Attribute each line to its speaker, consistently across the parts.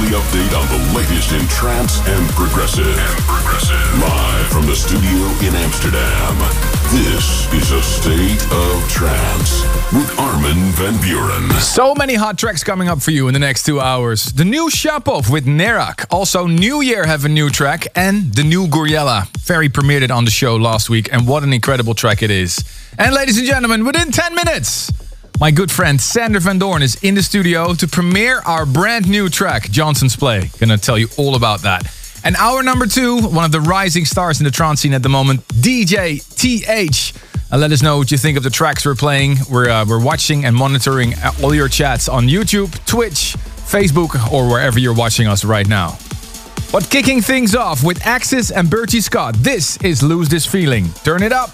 Speaker 1: Weekly update on the latest in trance and progressive. And progressive. Live from the studio in Amsterdam. This is a state of trance with Armin van Buuren.
Speaker 2: So many hot tracks coming up for you in the next two hours. The new Shapov with Nerak. Also, NWYR have a new track. And the new Gouryella. Ferry premiered it on the show last week. And what an incredible track it is. And ladies and gentlemen, within 10 minutes, my good friend Sander Van Doorn is in the studio to premiere our brand new track, Jonson's Play. Gonna tell you all about that. And hour number two, one of the rising stars in the trance scene at the moment, DJ TH. Uh, let us know what you think of the tracks we're playing. We're, uh, we're watching and monitoring all your chats on YouTube, Twitch, Facebook, or wherever you're watching us right now. But kicking things off with Axis and Bertie Scott, this is Lose This Feeling. Turn it up.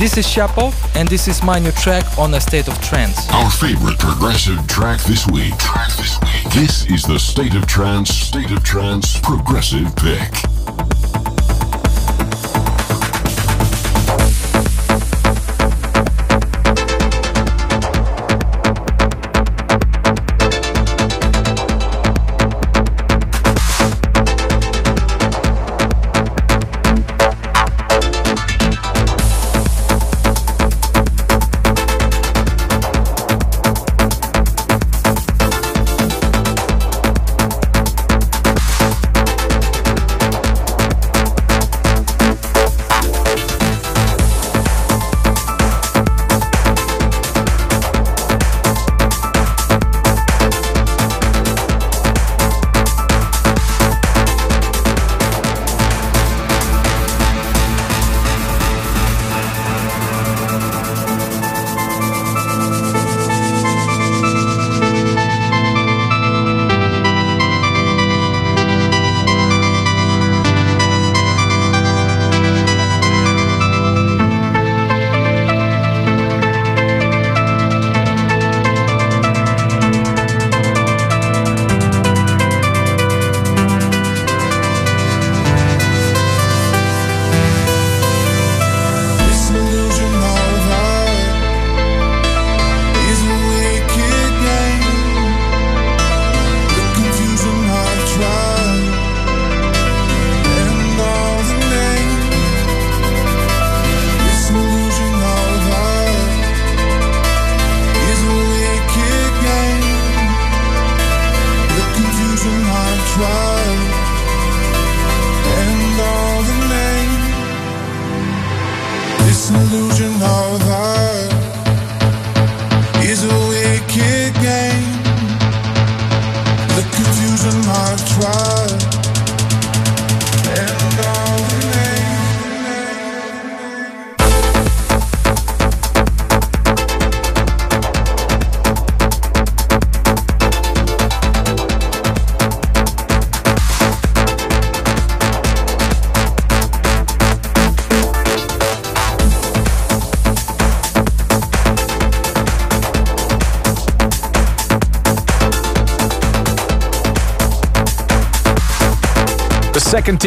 Speaker 3: This
Speaker 4: is Shapov, and this is my new track on a state of trance.
Speaker 1: Our favorite progressive track this week. Track this week. This is the State of Trance, State of Trance Progressive Pick.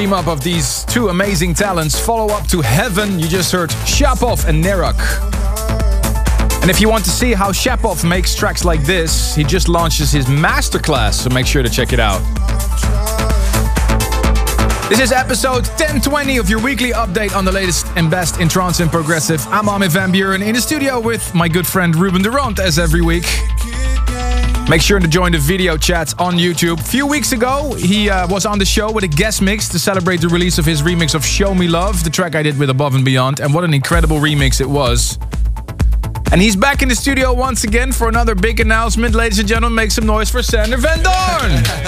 Speaker 2: Team up of these two amazing talents follow up to Heaven. You just heard Shapov and Nerak. And if you want to see how Shapov makes tracks like this, he just launches his masterclass, so make sure to check it out. This is episode 1020 of your weekly update on the latest and best in trance and progressive. I'm Armin van Buuren in the studio with my good friend Ruben de Ronde as every week. Make sure to join the video chats on YouTube. A few weeks ago, he uh, was on the show with a guest mix to celebrate the release of his remix of Show Me Love, the track I did with Above and Beyond. And what an incredible remix it was. And he's back in the studio once again for another big announcement. Ladies and gentlemen, make some noise for Sander Van Doorn.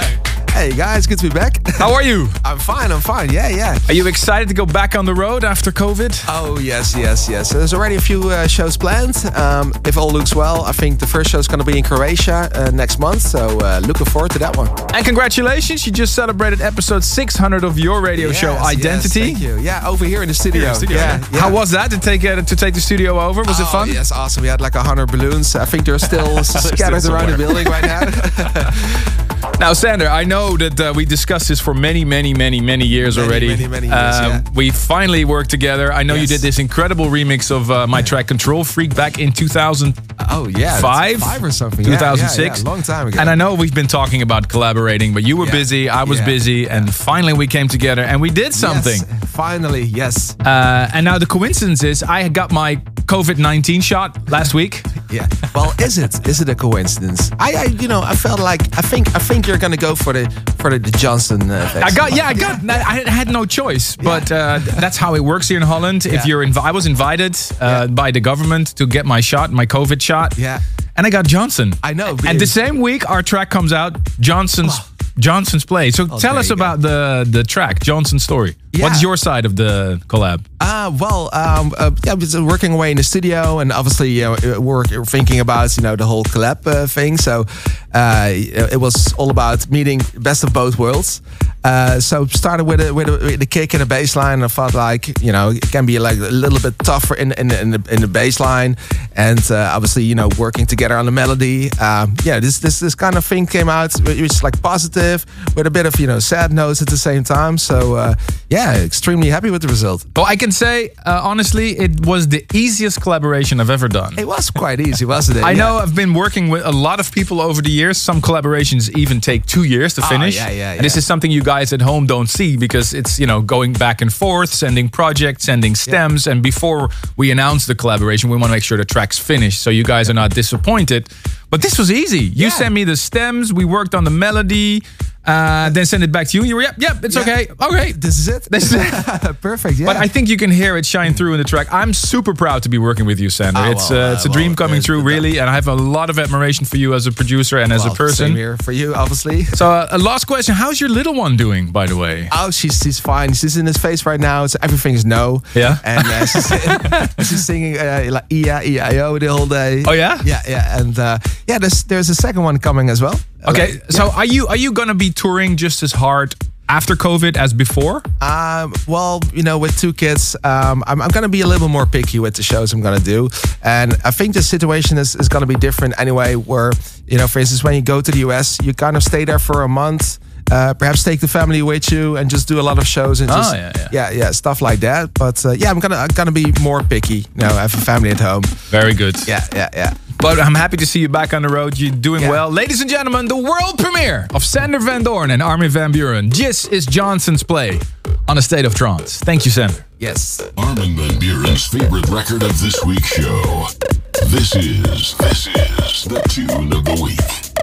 Speaker 5: Hey guys, good to be back.
Speaker 2: How are you?
Speaker 5: I'm fine, I'm fine. Yeah, yeah.
Speaker 2: Are you excited to go back on the road after COVID?
Speaker 5: Oh, yes, yes, yes. There's already a few uh, shows planned. Um, if all looks well, I think the first show is going to be in Croatia uh, next month. So uh, looking forward to that one.
Speaker 2: And congratulations, you just celebrated episode 600 of your radio show Identity.
Speaker 5: Yes, thank you. Yeah, over here in the studio. Yeah, yeah.
Speaker 2: How was that to take uh, to take the studio over? Was it
Speaker 5: Oh,
Speaker 2: fun?
Speaker 5: Yes, awesome. We had like hundred balloons. I think they're still scattered around the building right now.
Speaker 2: Now, Sander, I know that uh, we discussed this for many, many, many, many years
Speaker 5: Many,
Speaker 2: already.
Speaker 5: many, many years,
Speaker 2: Uh,
Speaker 5: yeah.
Speaker 2: We finally worked together. I know you did this incredible remix of uh, my track Control Freak back in 2005,
Speaker 5: oh yeah, that's five or something. Yeah, yeah,
Speaker 2: 2006.
Speaker 5: yeah, long time ago.
Speaker 2: And I know we've been talking about collaborating, but you were busy, I was busy, and finally we came together and we did something.
Speaker 5: Yes, finally, yes.
Speaker 2: Uh, and now the coincidence is I got my COVID 19 shot last week.
Speaker 5: Yeah. Well, is it? Is it a coincidence? I, I you know, I felt like I think I think you're gonna go for the for the, the Johnson. Uh,
Speaker 2: I got yeah, I got. I had no choice, but uh, that's how it works here in Holland. If
Speaker 5: Yeah.
Speaker 2: you're, invi- I was invited uh,
Speaker 5: Yeah.
Speaker 2: by the government to get my shot, my COVID shot.
Speaker 5: Yeah.
Speaker 2: And I got Johnson.
Speaker 5: I know,
Speaker 2: And the same week, our track comes out. Johnson's Johnson's play. So tell
Speaker 5: Oh. there
Speaker 2: us
Speaker 5: you go.
Speaker 2: about the the track, Johnson's story.
Speaker 5: Yeah.
Speaker 2: What's your side of the collab?
Speaker 5: Uh, well, um, uh, yeah, I was working away in the studio, and obviously, you know, work thinking about you know the whole collab uh, thing. So uh, it was all about meeting best of both worlds. Uh, so started with a, with, a, with a kick and a bass line. I felt like you know it can be like a little bit tougher in in, in the in the bass line, and uh, obviously you know working together on the melody. Um, yeah, this this this kind of thing came out, which is like positive with a bit of you know sad notes at the same time. So uh, yeah, extremely happy with the result.
Speaker 2: Well, I can say uh, honestly, it was the easiest collaboration I've ever done.
Speaker 5: It was quite easy, wasn't it?
Speaker 2: I
Speaker 5: Yeah.
Speaker 2: know I've been working with a lot of people over the years. Some collaborations even take two years to
Speaker 5: Oh,
Speaker 2: finish.
Speaker 5: yeah, yeah,
Speaker 2: And this is something you guys at home don't see because it's you know going back and forth, sending projects, sending stems, and before we announce the collaboration, we want to make sure the track's finished. So you guys are not disappointed. But this was easy. You
Speaker 5: Yeah.
Speaker 2: sent me the stems. We worked on the melody. Uh, then send it back to you. You were yep, yep. It's
Speaker 5: Yeah.
Speaker 2: okay. Okay.
Speaker 5: This is it.
Speaker 2: This is it.
Speaker 5: Perfect. Yeah.
Speaker 2: But I think you can hear it shine through in the track. I'm super proud to be working with you, Sander.
Speaker 5: Oh,
Speaker 2: it's
Speaker 5: well,
Speaker 2: uh, it's a
Speaker 5: uh,
Speaker 2: dream coming true, really, and I have a lot of admiration for you as a producer and as a person.
Speaker 5: Same here for you, obviously.
Speaker 2: So, uh, a last question: How's your little one doing, by the way?
Speaker 5: Oh, she's she's fine. She's in his face right now. So everything is no.
Speaker 2: Yeah?
Speaker 5: And uh, she's, she's singing uh, like Ia Ia the whole day.
Speaker 2: Oh, yeah?
Speaker 5: Yeah, yeah. And uh, yeah, there's there's a second one coming as well.
Speaker 2: Okay,
Speaker 5: Like,
Speaker 2: so are you are you gonna be touring just as hard after COVID as before?
Speaker 5: Um, well, you know, with two kids, um, I'm, I'm going to be a little more picky with the shows I'm going to do. And I think the situation is, is going to be different anyway, where, you know, for instance, when you go to the US, you kind of stay there for a month. Uh, perhaps take the family with you and just do a lot of shows and
Speaker 2: Oh,
Speaker 5: just
Speaker 2: yeah, yeah.
Speaker 5: yeah yeah stuff like that. But uh, yeah, I'm gonna I'm gonna be more picky. You know, I have a family at home.
Speaker 2: Very good.
Speaker 5: Yeah, yeah, yeah.
Speaker 2: But I'm happy to see you back on the road. You're doing
Speaker 5: Yeah.
Speaker 2: well. Ladies and gentlemen, the world premiere of Sander Van Doorn and Armin Van Buuren. This is Jonson's play on a state of trance. Thank you, Sander.
Speaker 5: Yes.
Speaker 1: Armin Van Buuren's favorite record of this week's show. This is, this is the tune of the week.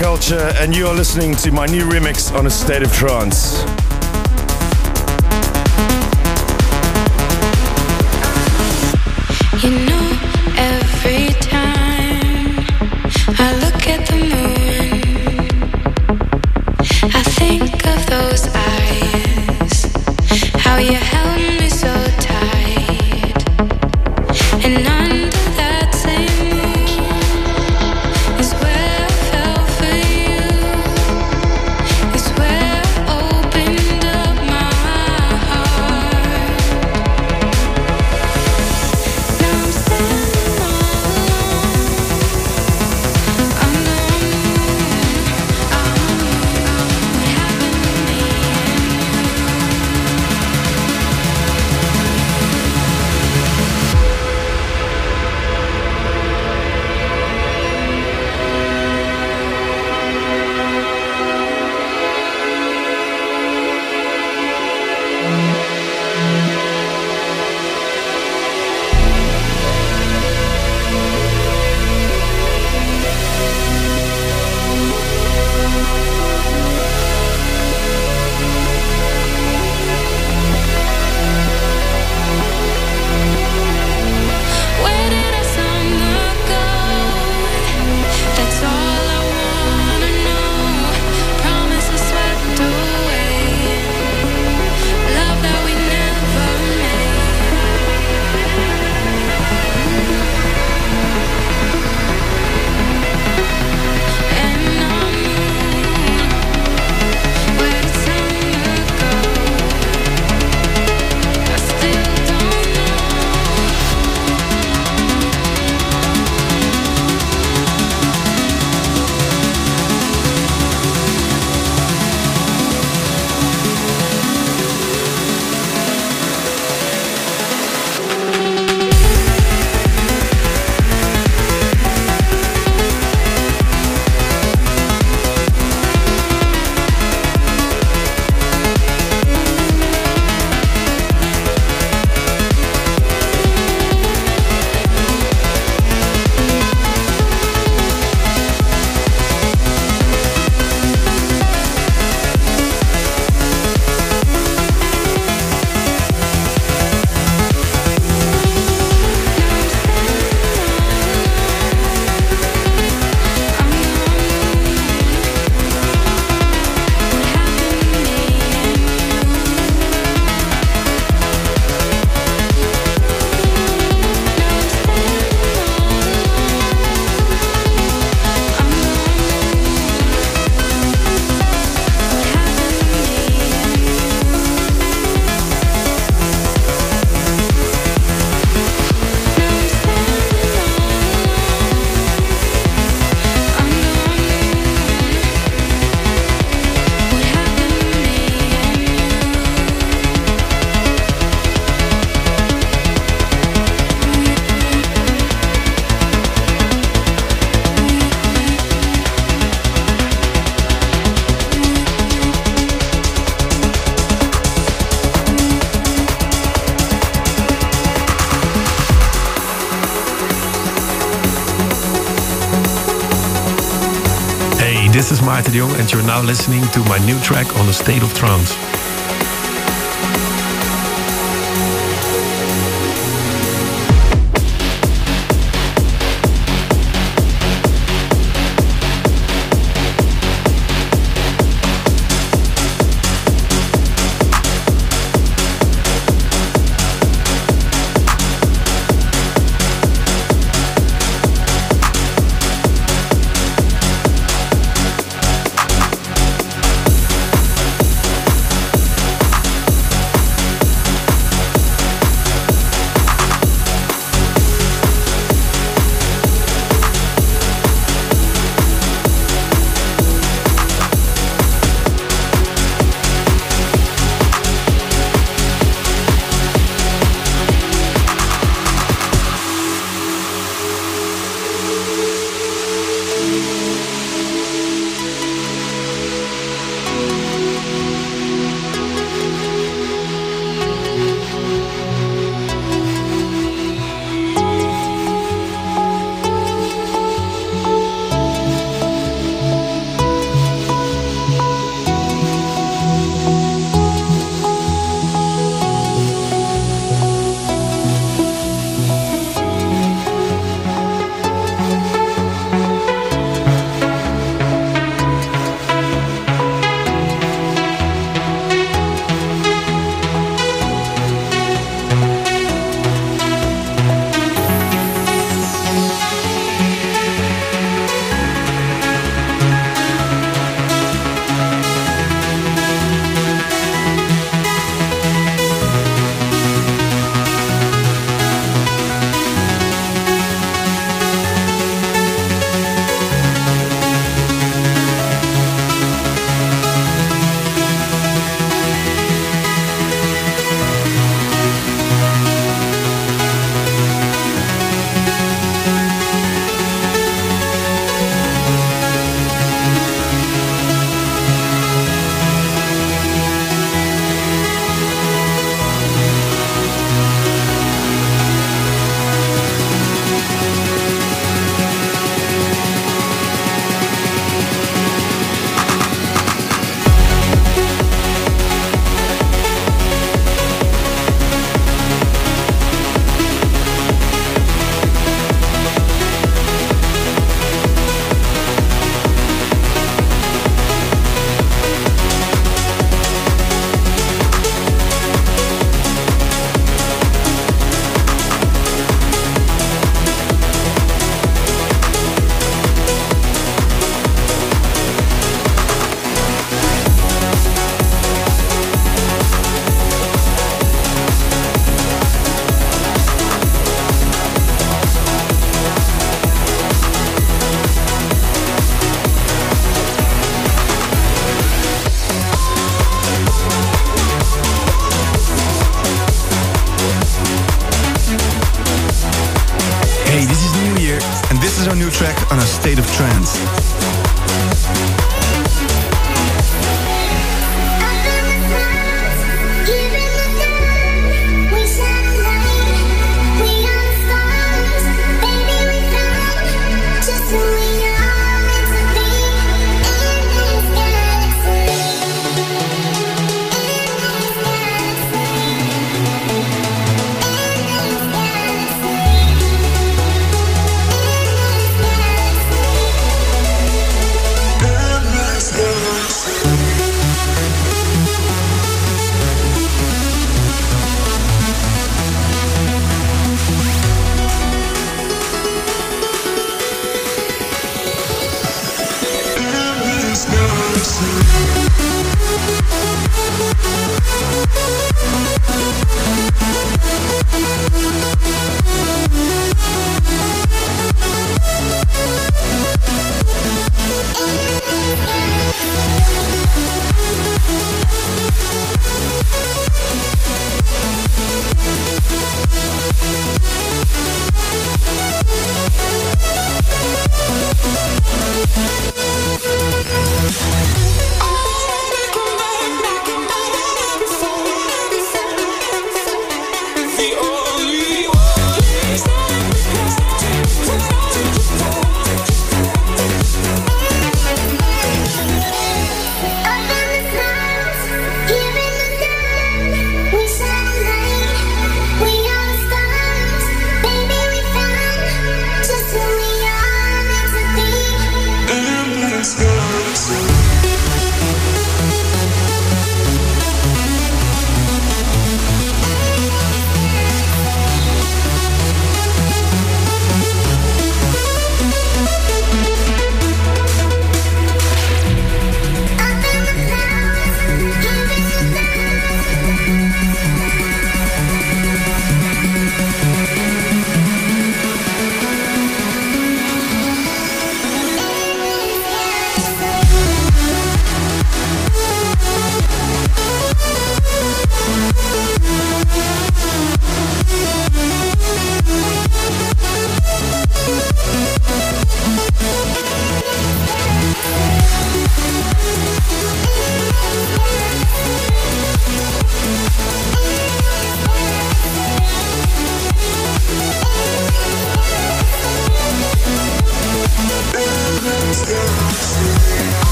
Speaker 6: Culture, and
Speaker 7: you are listening to my new remix on A State of Trance.
Speaker 8: You're now listening to my new track on the State of Trance.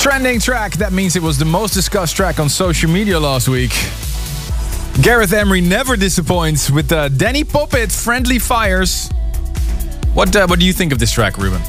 Speaker 1: Trending track,
Speaker 3: that
Speaker 2: means it was the most discussed track on social media last week. Gareth Emery never disappoints with uh, the Dani Poppitt Friendly Fires. What, uh, what do you think of this track, Ruben?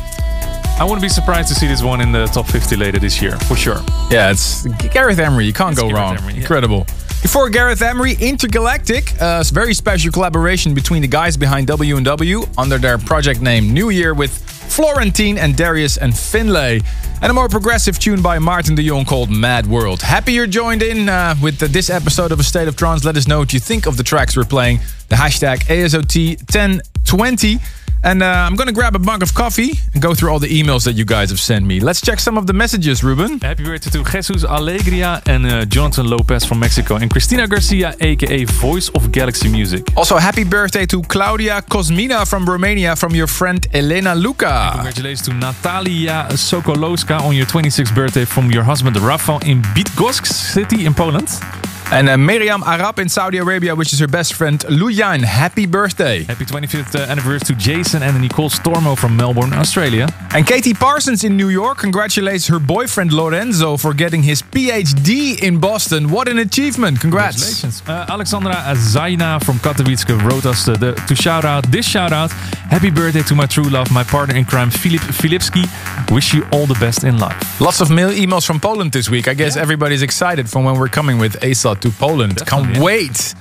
Speaker 9: I wouldn't be surprised to see this one in the top 50 later this year, for sure.
Speaker 2: Yeah, it's Gareth Emery. You can't
Speaker 9: it's
Speaker 2: go
Speaker 9: Gareth
Speaker 2: wrong.
Speaker 9: Emery, yeah.
Speaker 2: Incredible. Before Gareth Emery, Intergalactic, uh, a very special collaboration between the guys behind W&W under their project name NWYR with FLRNTN and Darius and Finlay. And a more progressive tune by Maarten de Jong called Mad World. Happy you're joined in uh, with the, this episode of A State of Trance. Let us know what you think of the tracks we're playing. The hashtag ASOT1020. And uh, I'm going to grab a mug of coffee and go through all the emails that you guys have sent me. Let's check some of the messages, Ruben.
Speaker 10: Happy birthday to Jesus Alegria and uh, Jonathan Lopez from Mexico and Christina Garcia, aka Voice of Galaxy Music.
Speaker 2: Also, happy birthday to Claudia Kosmina from Romania from your friend Elena Luca.
Speaker 10: Congratulations to Natalia Sokolowska on your 26th birthday from your husband Rafał in Bydgoszcz city in Poland.
Speaker 2: And uh, Miriam Arab in Saudi Arabia wishes her best friend Luyan happy birthday.
Speaker 10: Happy 25th uh, anniversary to Jason and Nicole Stormo from Melbourne, Australia.
Speaker 2: And Katie Parsons in New York congratulates her boyfriend Lorenzo for getting his PhD in Boston. What an achievement! Congrats.
Speaker 10: Congratulations. Uh, Alexandra Zaina from Katowice wrote us uh, the, to shout out this shout out. Happy birthday to my true love, my partner in crime, Filip Filipski. Wish you all the best in life.
Speaker 2: Lots of mail emails from Poland this week. I guess everybody's excited from when we're coming with ASOT to Poland.
Speaker 10: Definitely,
Speaker 2: Can't wait.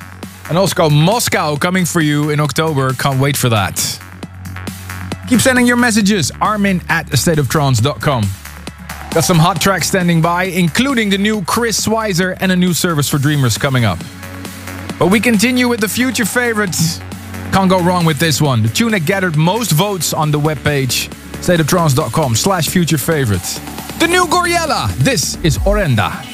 Speaker 2: And also Moscow coming for you in October. Can't wait for that. Keep sending your messages. Armin at stateoftrance.com. Got some hot tracks standing by, including the new Chris Schweizer and a new service for dreamers coming up. But we continue with the future favorites. Can't go wrong with this one. The tune that gathered most votes on the webpage, stateoftrance.com slash future favorites. The new Gouryella. This is Orenda.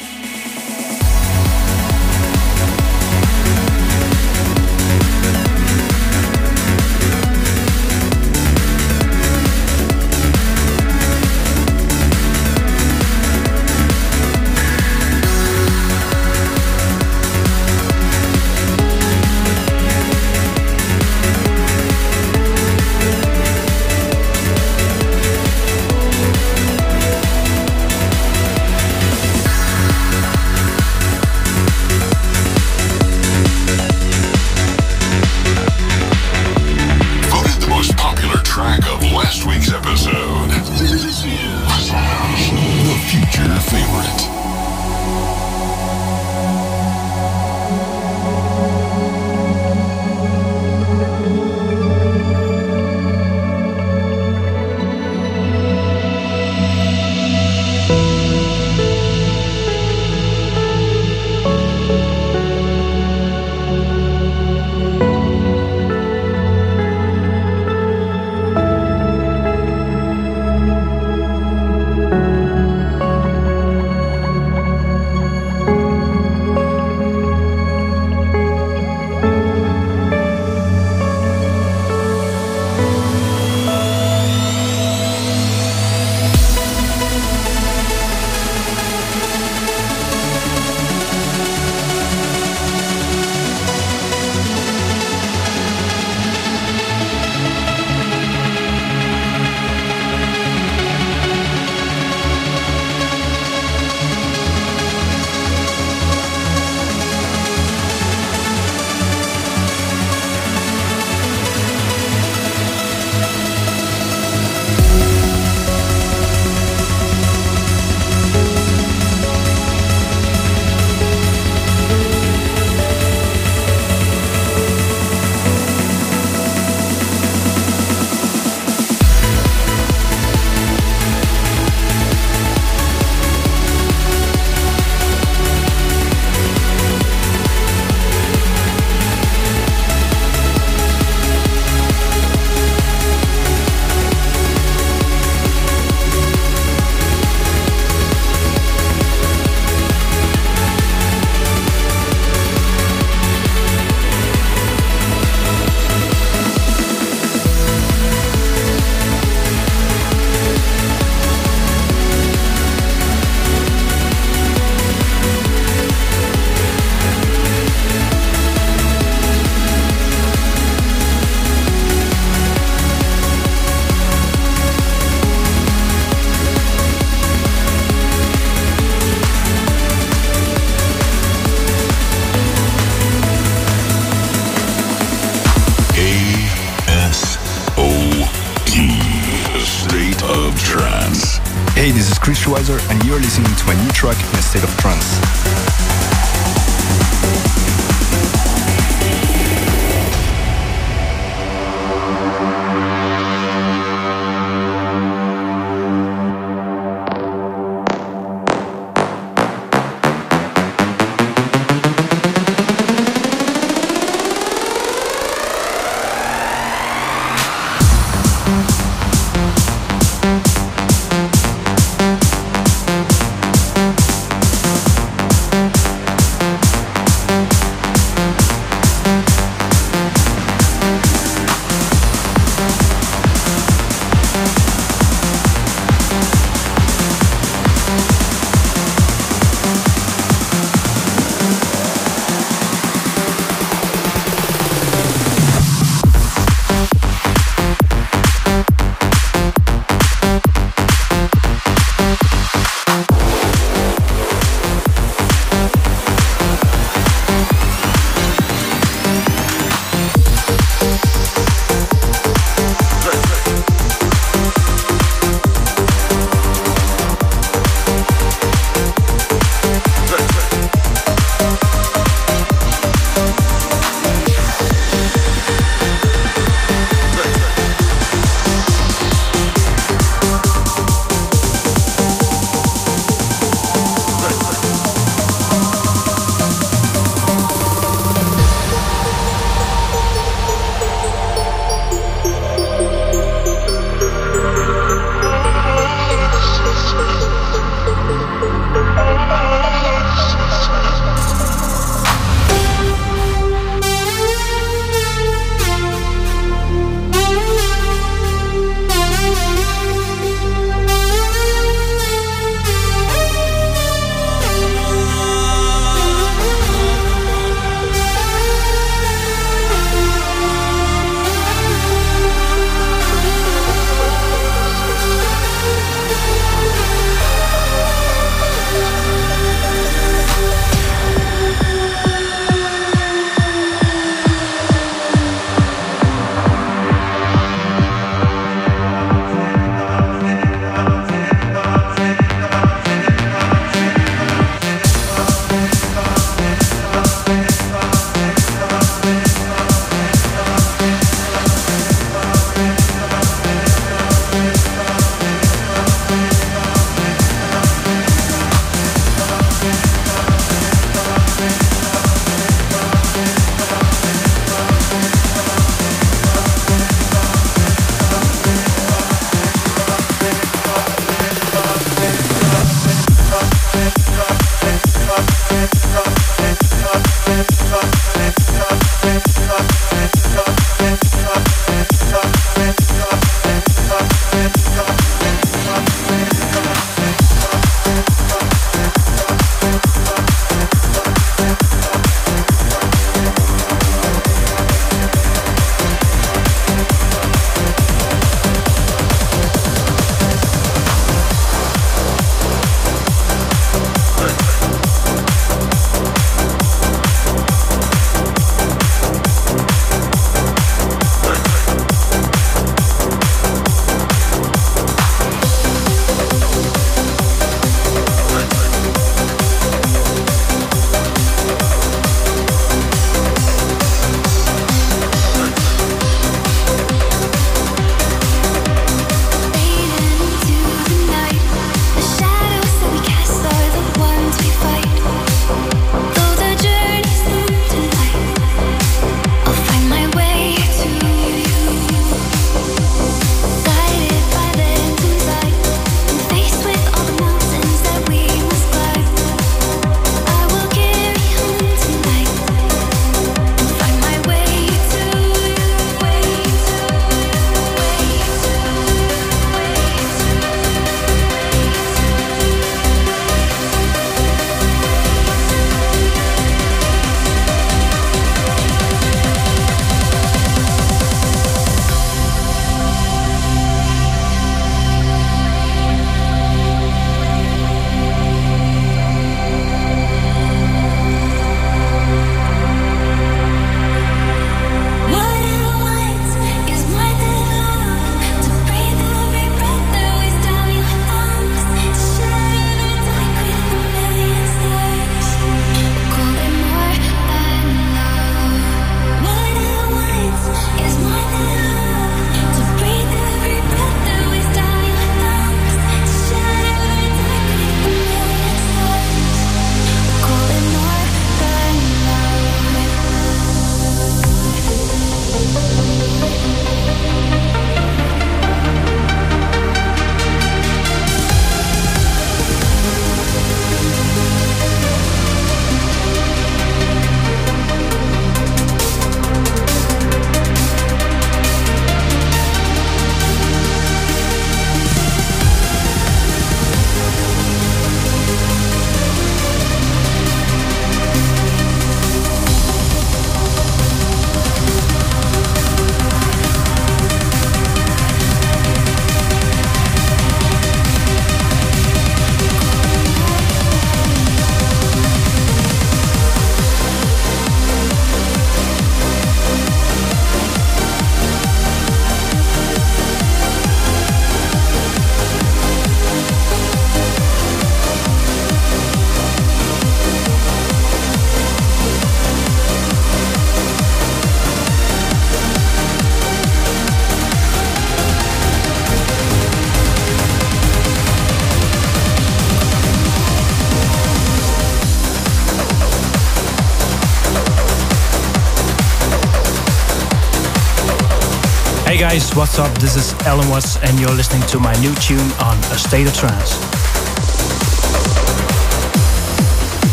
Speaker 11: Guys, what's up? This is Allen Watts, and you're listening to my new tune on A State of Trance.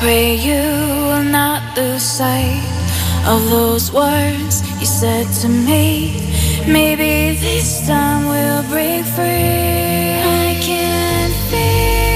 Speaker 7: Pray you will not lose sight of those words you said to me. Maybe this time we'll break free. I can feel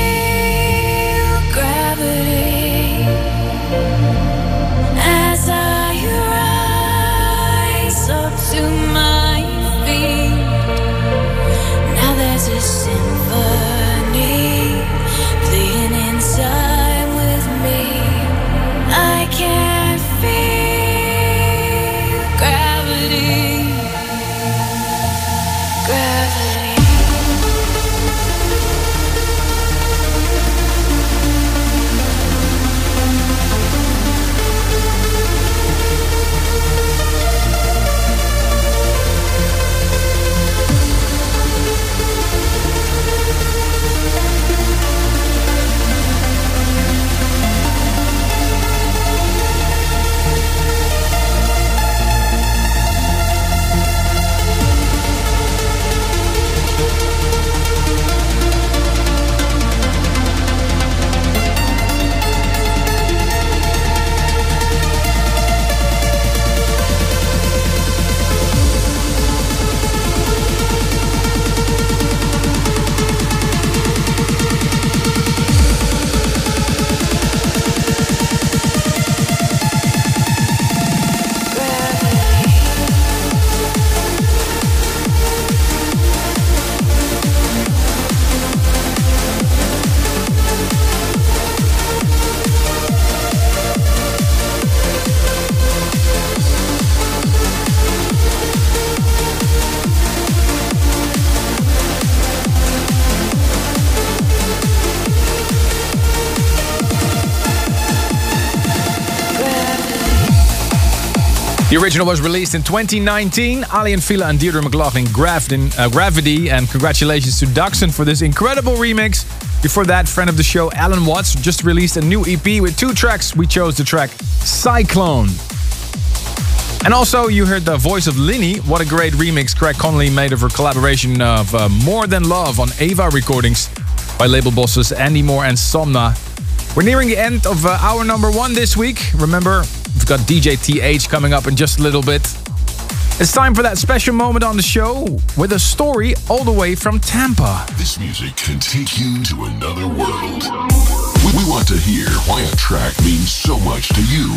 Speaker 2: The original was released in 2019. Aly and Fila and Deirdre McLaughlin Grafton, uh, Gravity. And congratulations to Daxson for this incredible remix. Before that, friend of the show, Allen Watts, just released a new EP with two tracks. We chose the track Cyclone. And also, you heard the voice of Linney. What a great remix Craig Connelly made of her collaboration of uh, More Than Love on Ava Recordings by label bosses Andy Moor and Somna. We're nearing the end of uh, hour number one this week. Remember, got DJ TH coming up in just a little bit. It's time for that special moment on the show with a story all the way from Tampa.
Speaker 1: This music can take you to another world. We, we want to hear why a track means so much to you.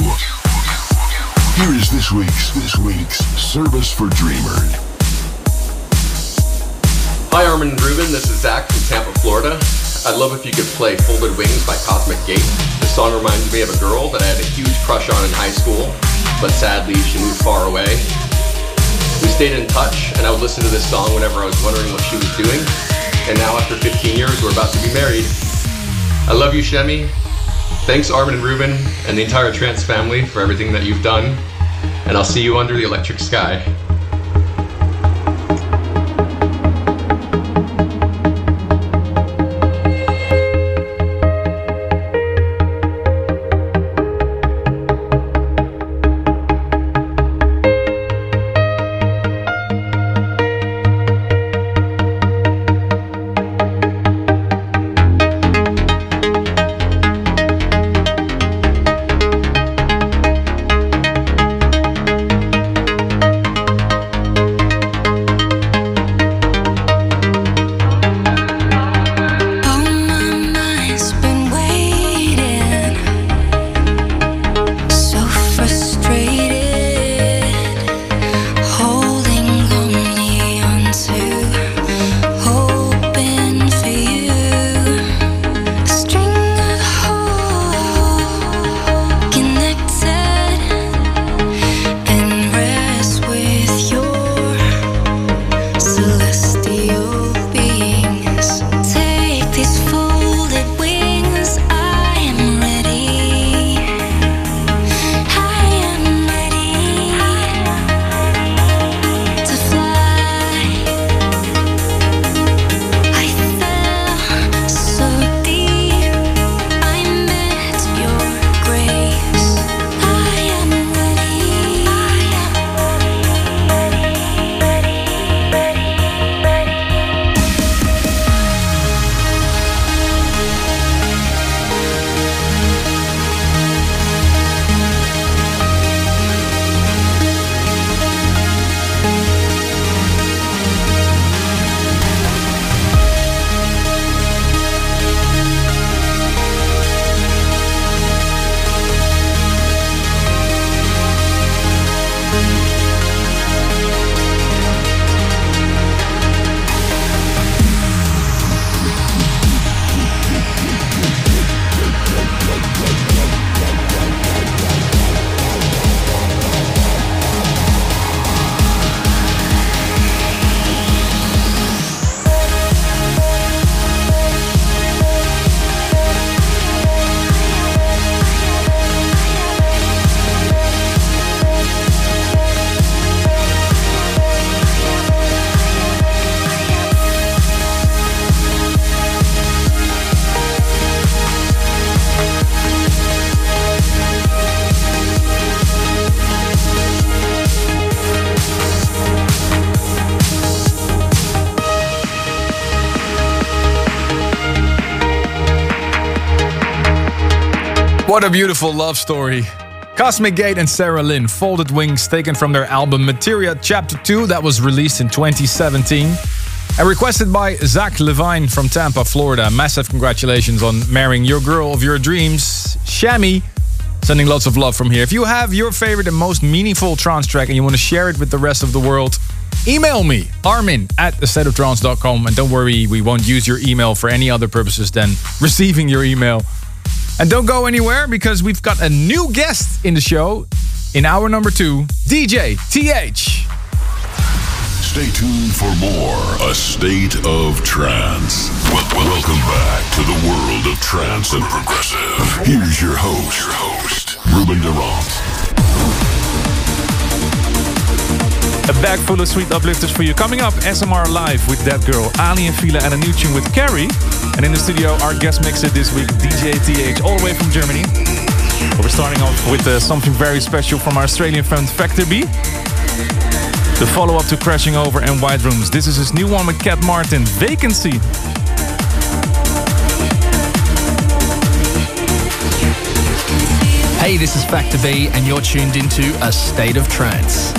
Speaker 1: Here is this week's this week's service for Dreamer.
Speaker 12: Hi, Armin and Ruben. This is Zach from Tampa, Florida. I'd love if you could play Folded Wings by Cosmic Gate. This song reminds me of a girl that I had a huge crush on in high school, but sadly she moved far away. We stayed in touch, and I would listen to this song whenever I was wondering what she was doing. And now, after 15 years, we're about to be married. I love you, Shemi. Thanks, Armin and Ruben, and the entire Trance family for everything that you've done. And I'll see you under the electric sky.
Speaker 2: What a beautiful love story. Cosmic Gate and Sarah Lynn, Folded Wings, taken from their album Materia Chapter 2, that was released in 2017. And requested by Zach Levine from Tampa, Florida. Massive congratulations on marrying your girl of your dreams, Shammy. Sending lots of love from here. If you have your favorite and most meaningful trance track and you want to share it with the rest of the world, email me, armin at thestateoftrance.com. And don't worry, we won't use your email for any other purposes than receiving your email. And don't go anywhere because we've got a new guest in the show in hour number two, DJ TH.
Speaker 1: Stay tuned for more A State of Trance. Wel- wel- welcome back to the world of trance and progressive. Here's your host, your host, Ruben de Ronde.
Speaker 10: A bag full of sweet uplifters for you. Coming up, SMR Live with that girl, Aly and Fila, and a new tune with Cari. And in the studio, our guest mixer this week, DJ TH, all the way from Germany. We're starting off with uh, something very special from our Australian friend Factor B. The follow up to Crashing Over and White Rooms. This is his new one with Cat Martin, Vacancy.
Speaker 13: Hey, this is Factor B, and you're tuned into A State of Trance.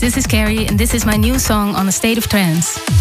Speaker 7: This is Cari, and this is my new song on a state of trance.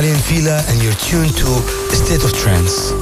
Speaker 1: Aly and
Speaker 7: Fila, and you're tuned to State of Trance.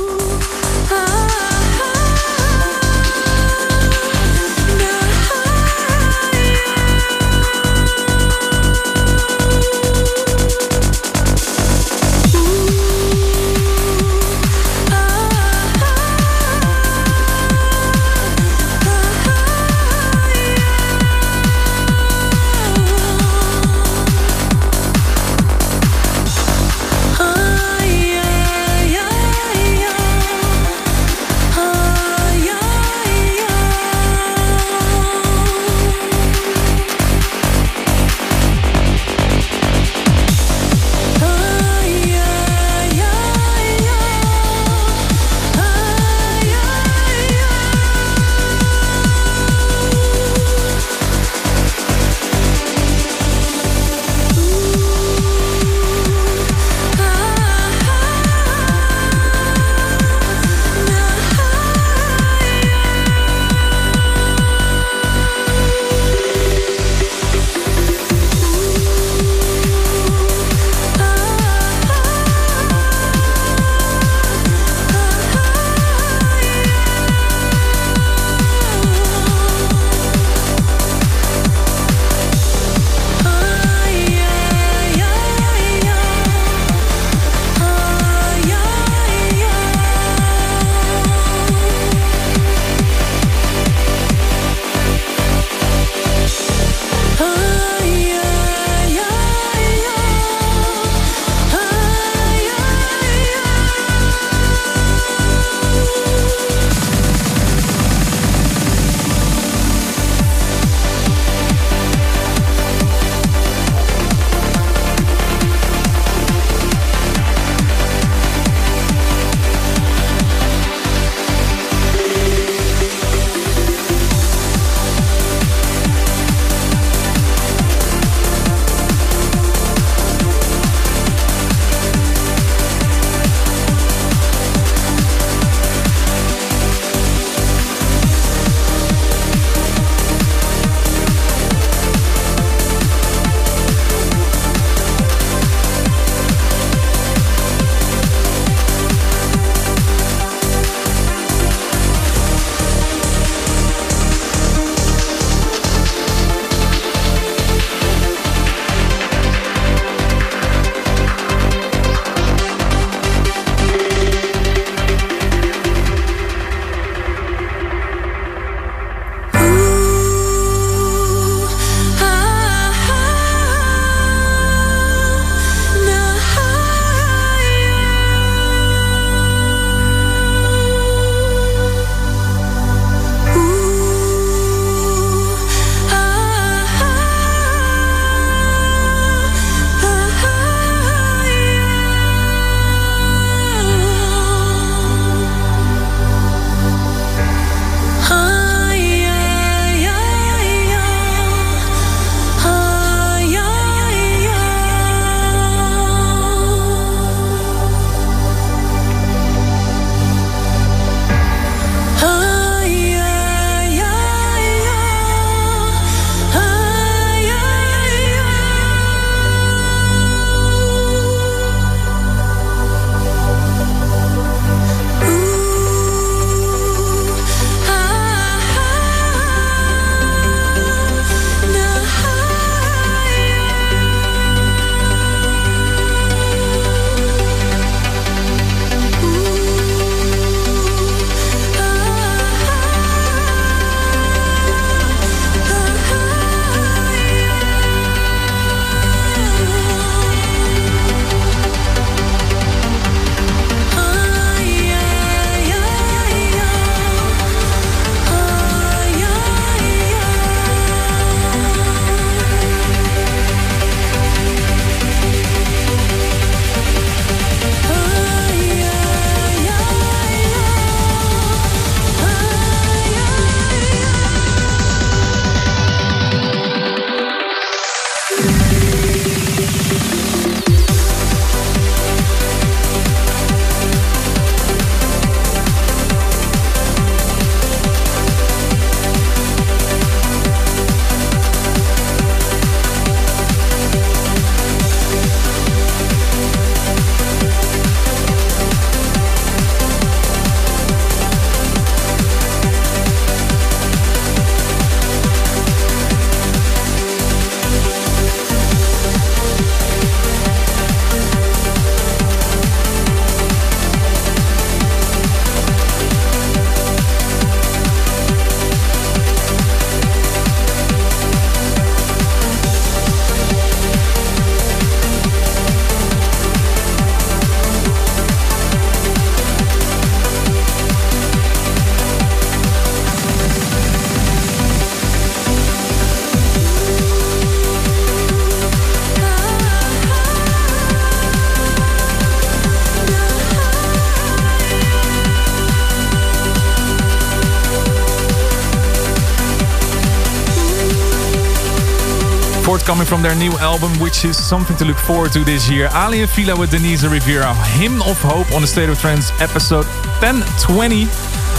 Speaker 10: From their new album, which is something to look forward to this year. Aly and Fila with Denise Rivera, Hymn of Hope on the State of Trance, episode 1020.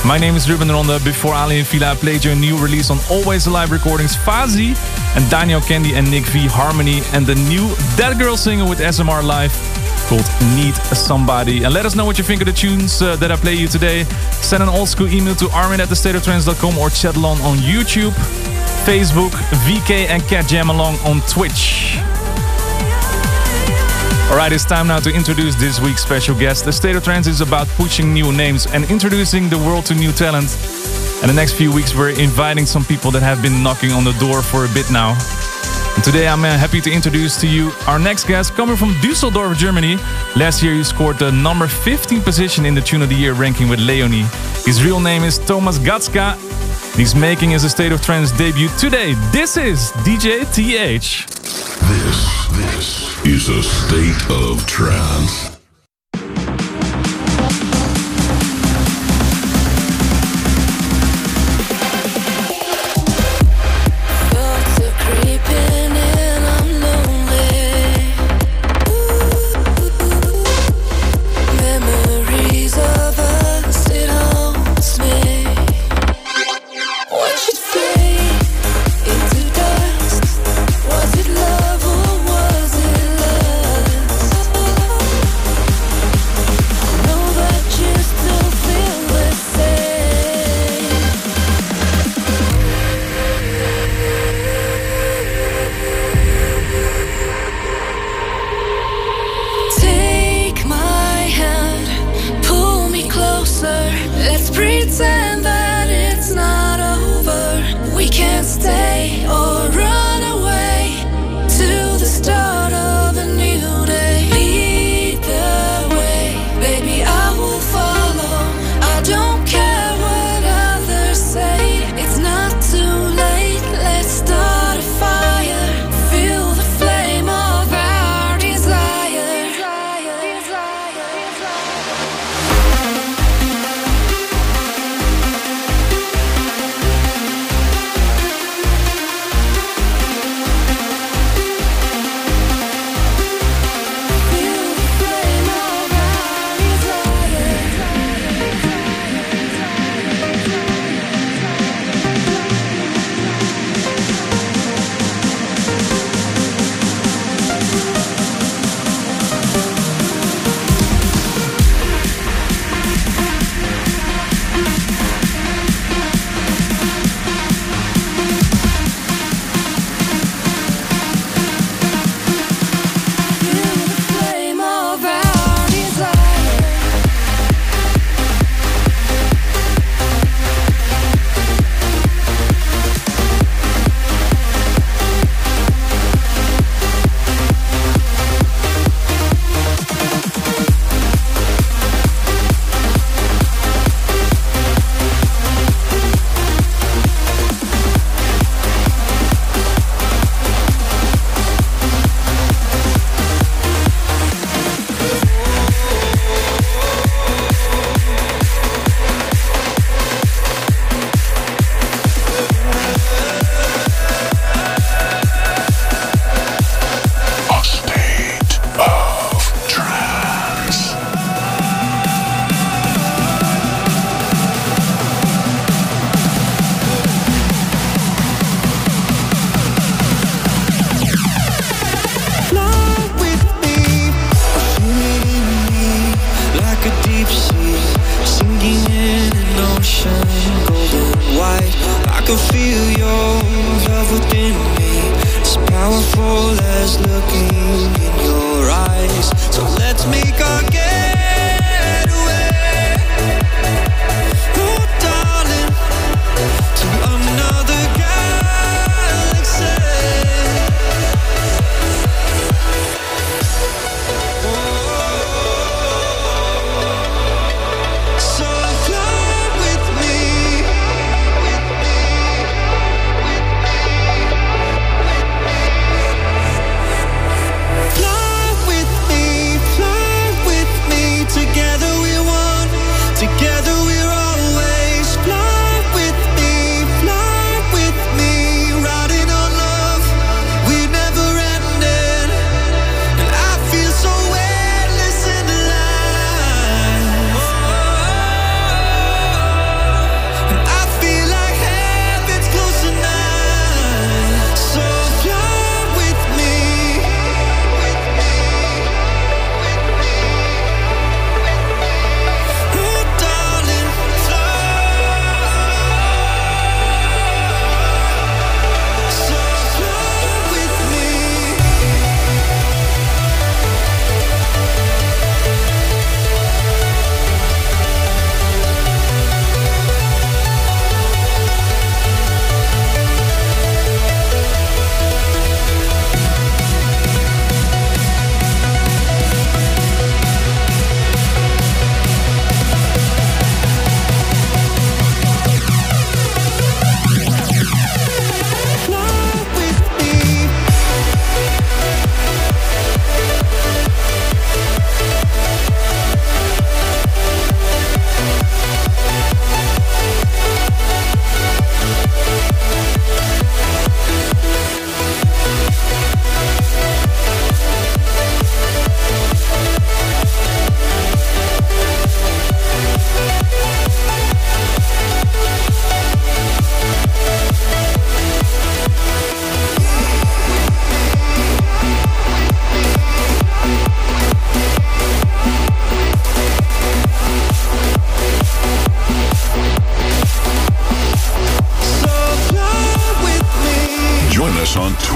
Speaker 10: My name is Ruben Ronde. Before Aly and Fila, I played your new release on Always Alive Recordings, FAWZY, and Daniel Kandi and Nick V, Harmony, and the new That Girl single with SMR Live called Need Somebody. And let us know what you think of the tunes uh, that I play you today. Send an old school email to armin at thestateoftrance.com or chat along on YouTube, Facebook, VK and Cat Jam along on Twitch. Alright, it's time now to introduce this week's special guest. The State of Trance is about pushing new names and introducing the world to new talent. And the next few weeks, we're inviting some people that have been knocking on the door for a bit now. And today, I'm uh, happy to introduce to you our next guest, coming from Düsseldorf, Germany. Last year, he scored the number 15 position in the Tune of the Year ranking with Leonie. His real name is Thomas Gatska. He's making his State of Trance debut today. This is DJ TH.
Speaker 7: This, this is a state of trance.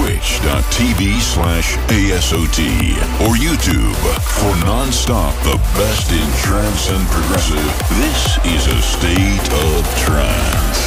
Speaker 1: twitch.tv slash ASOT or YouTube for non-stop the best in trance and progressive. This is a state of trance.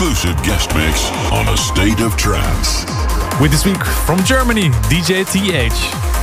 Speaker 1: Exclusive guest mix on A State of Trance.
Speaker 10: With this week from Germany, DJ TH.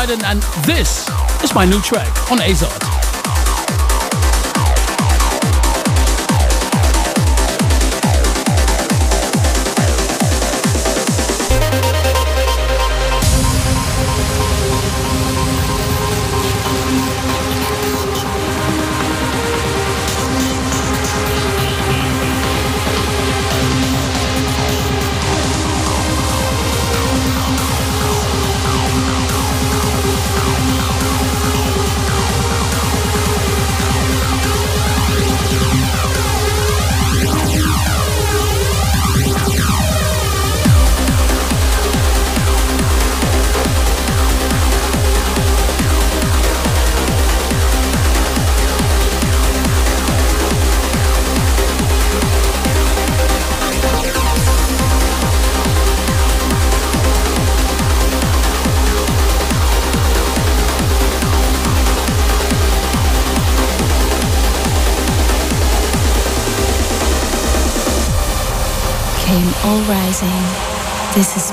Speaker 14: And this is my new track on
Speaker 7: ASOT. This is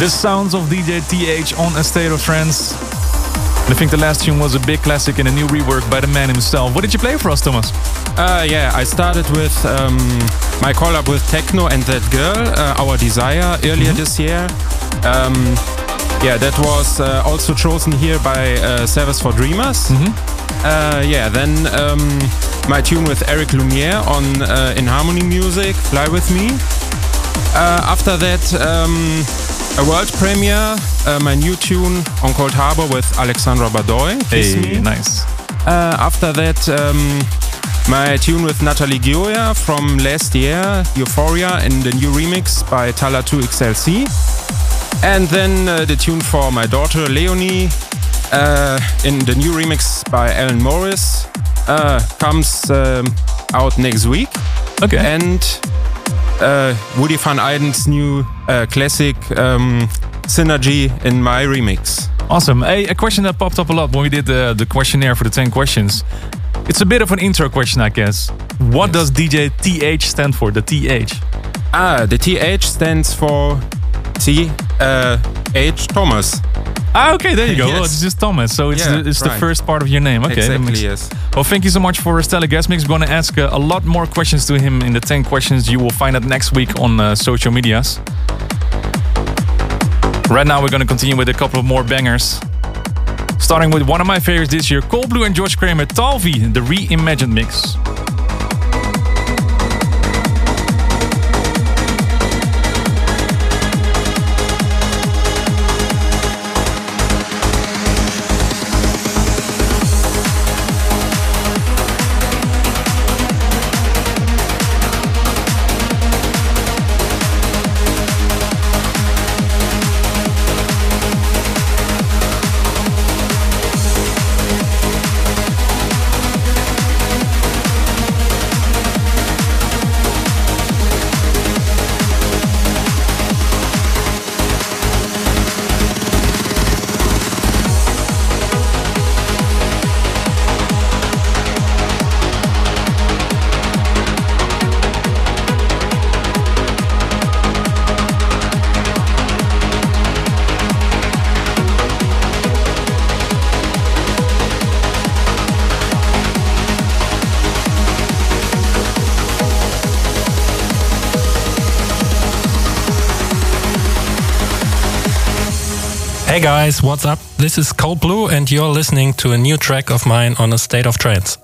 Speaker 10: The sounds of DJ TH on A State of Trance. And I think the last tune was a big classic and a new rework by the man himself. What did you play for us, Thomas?
Speaker 15: Uh, yeah, I started with um, my collab with TEKNO and that girl, uh, Our Desire, earlier this year. Um, yeah, that was uh, also chosen here by uh, Service for Dreamers. Uh, yeah, then um, my tune with Eric Lumiere on uh, inHarmony Music, Fly With Me. Uh, after that, um, a world premiere, uh, my new tune on Coldharbour with Alexandra Badoi.
Speaker 10: Hey, nice.
Speaker 15: Uh, after that, um, my tune with Natalie Gioia from last year, Euphoria, in the new remix by Talla 2XLC. And then uh, the tune for my daughter Leonie uh, in the new remix by Alan Morris uh, comes um, out next week.
Speaker 10: Okay.
Speaker 15: And uh, Woody Van Eyden's new uh, classic um, Synergy in my remix.
Speaker 10: Awesome. Hey, a question that popped up a lot when we did the, the questionnaire for the 10 questions. It's a bit of an intro question, I guess. What does DJ TH stand for? The TH.
Speaker 15: Ah, the TH stands for T uh, H Thomas.
Speaker 10: Ah, okay, there you go.
Speaker 15: Yes.
Speaker 10: Well, it's just Thomas, so it's,
Speaker 15: Yeah,
Speaker 10: the, it's the first part of your name. Okay,
Speaker 15: Exactly,
Speaker 10: makes-
Speaker 15: yes.
Speaker 10: Well, thank you so much for Stella Guest Mix. We're going to ask uh, a lot more questions to him in the 10 questions. You will find out next week on uh, social medias. Right now, we're going to continue with a couple of more bangers. Starting with one of my favorites this year, Cold Blue and George Kramer, Talvi, the reimagined mix.
Speaker 9: Hey guys, what's up? This is Cold Blue, and you're listening to a new track of mine on a state of trance.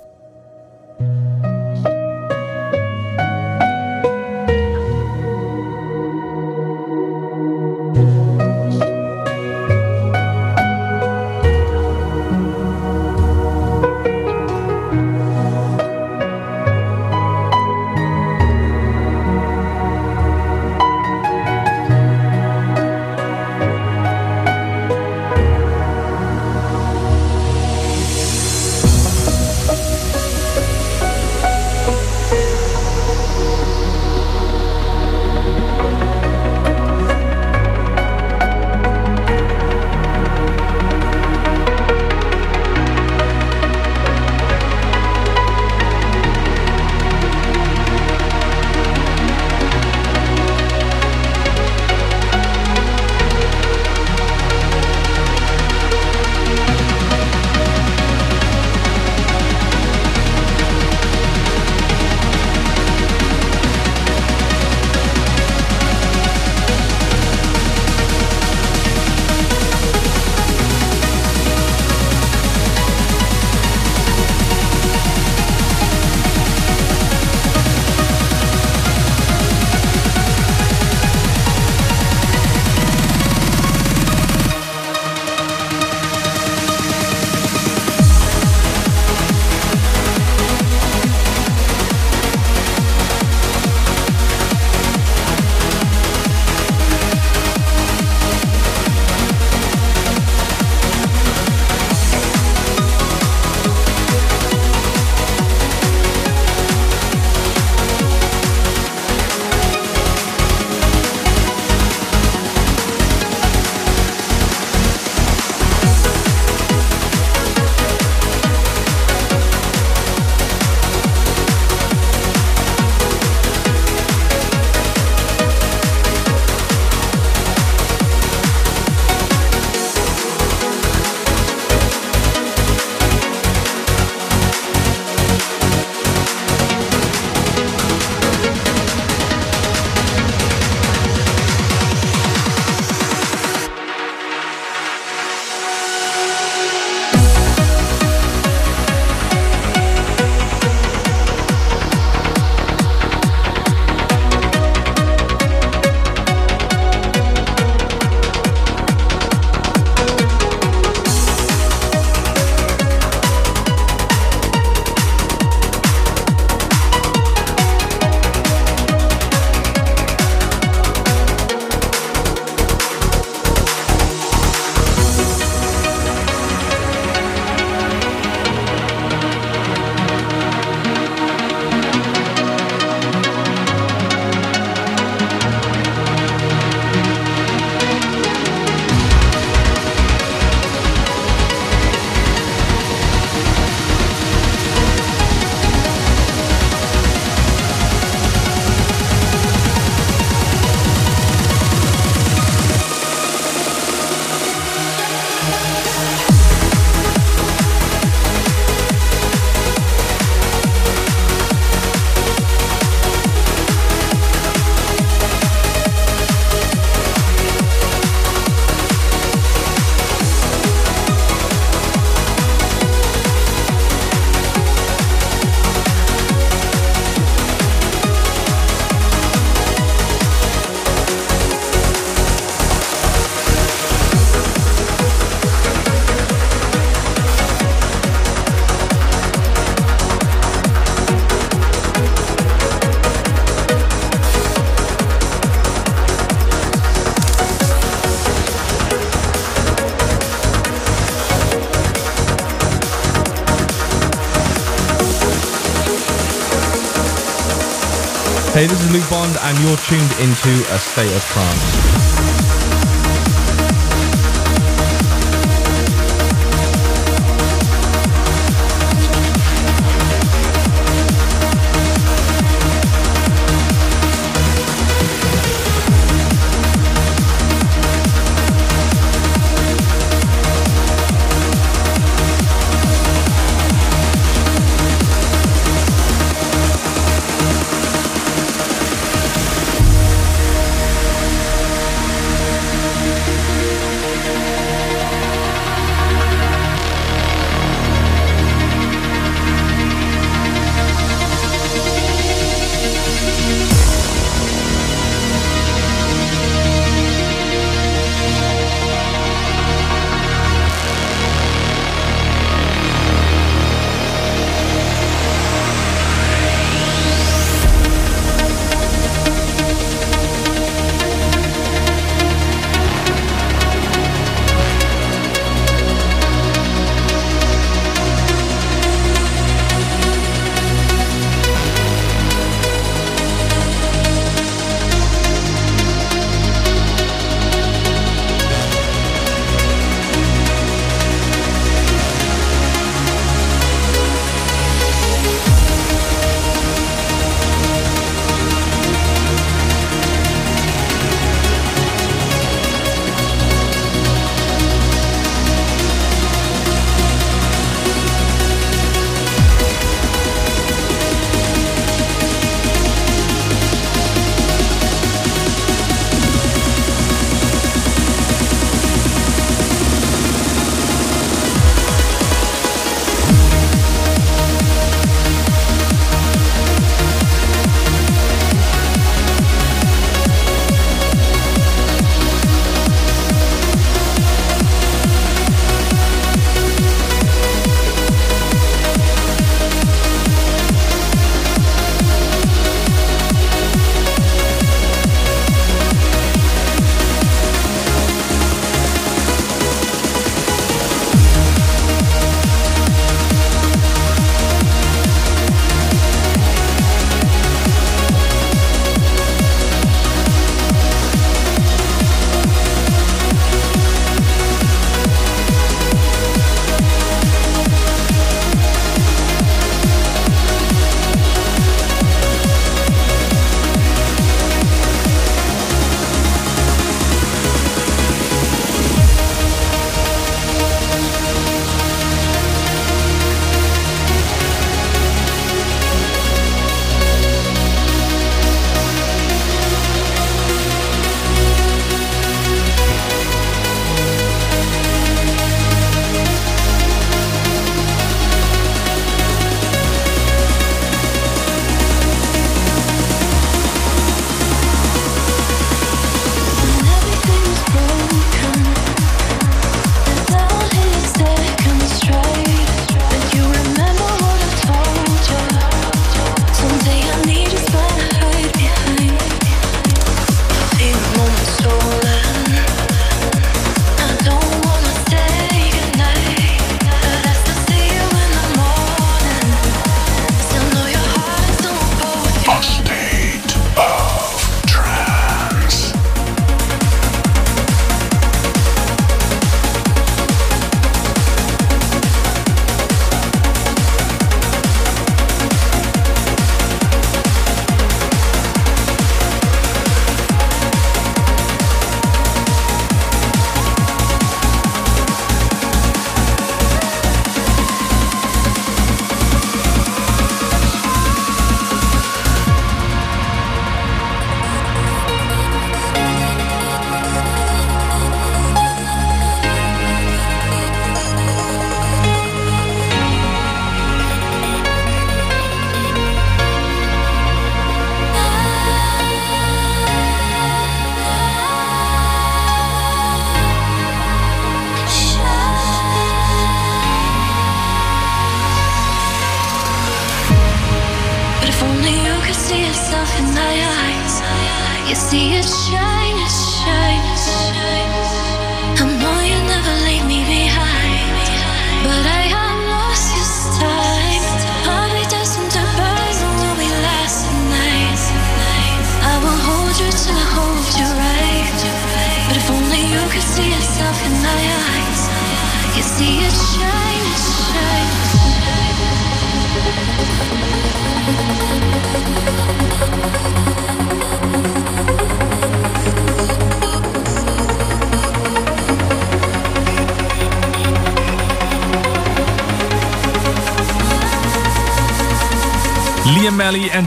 Speaker 16: Bond, and you're tuned into a state of trance.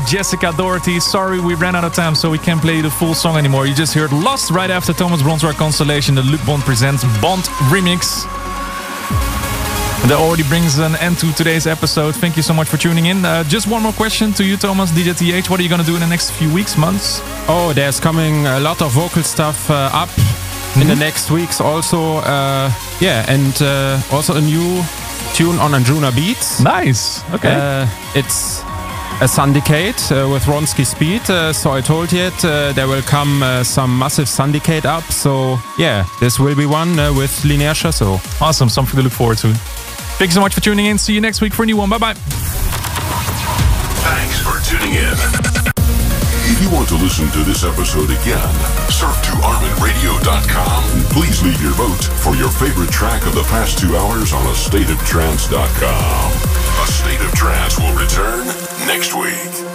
Speaker 10: Jessica Doherty. Sorry, we ran out of time, so we can't play the full song anymore. You just heard Lost right after Thomas Bronzwaer Constellation, the Luke Bond Presents Bond remix. And that already brings an end to today's episode. Thank you so much for tuning in. Uh, just one more question to you, Thomas, DJ TH. What are you going to do in the next few weeks, months?
Speaker 15: Oh, there's coming a lot of vocal stuff uh, up in the next weeks. Also, uh, yeah, and uh, also a new tune on Anjunabeats.
Speaker 10: Nice. Okay.
Speaker 15: Uh, it's a Syndicate uh, with Ronski Speed. Uh, so I told yet uh, there will come uh, some massive Syndicate up. So yeah, this will be one uh, with Linear Chassot.
Speaker 10: Awesome. Something to look forward to. Thank you so much for tuning in. See you next week for a new one. Bye bye.
Speaker 1: Thanks for tuning in. If you want to listen to this episode again, surf to ArminRadio.com and please leave your vote for your favorite track of the past two hours on AstateOfTrance.com. A State of Trance will return next week.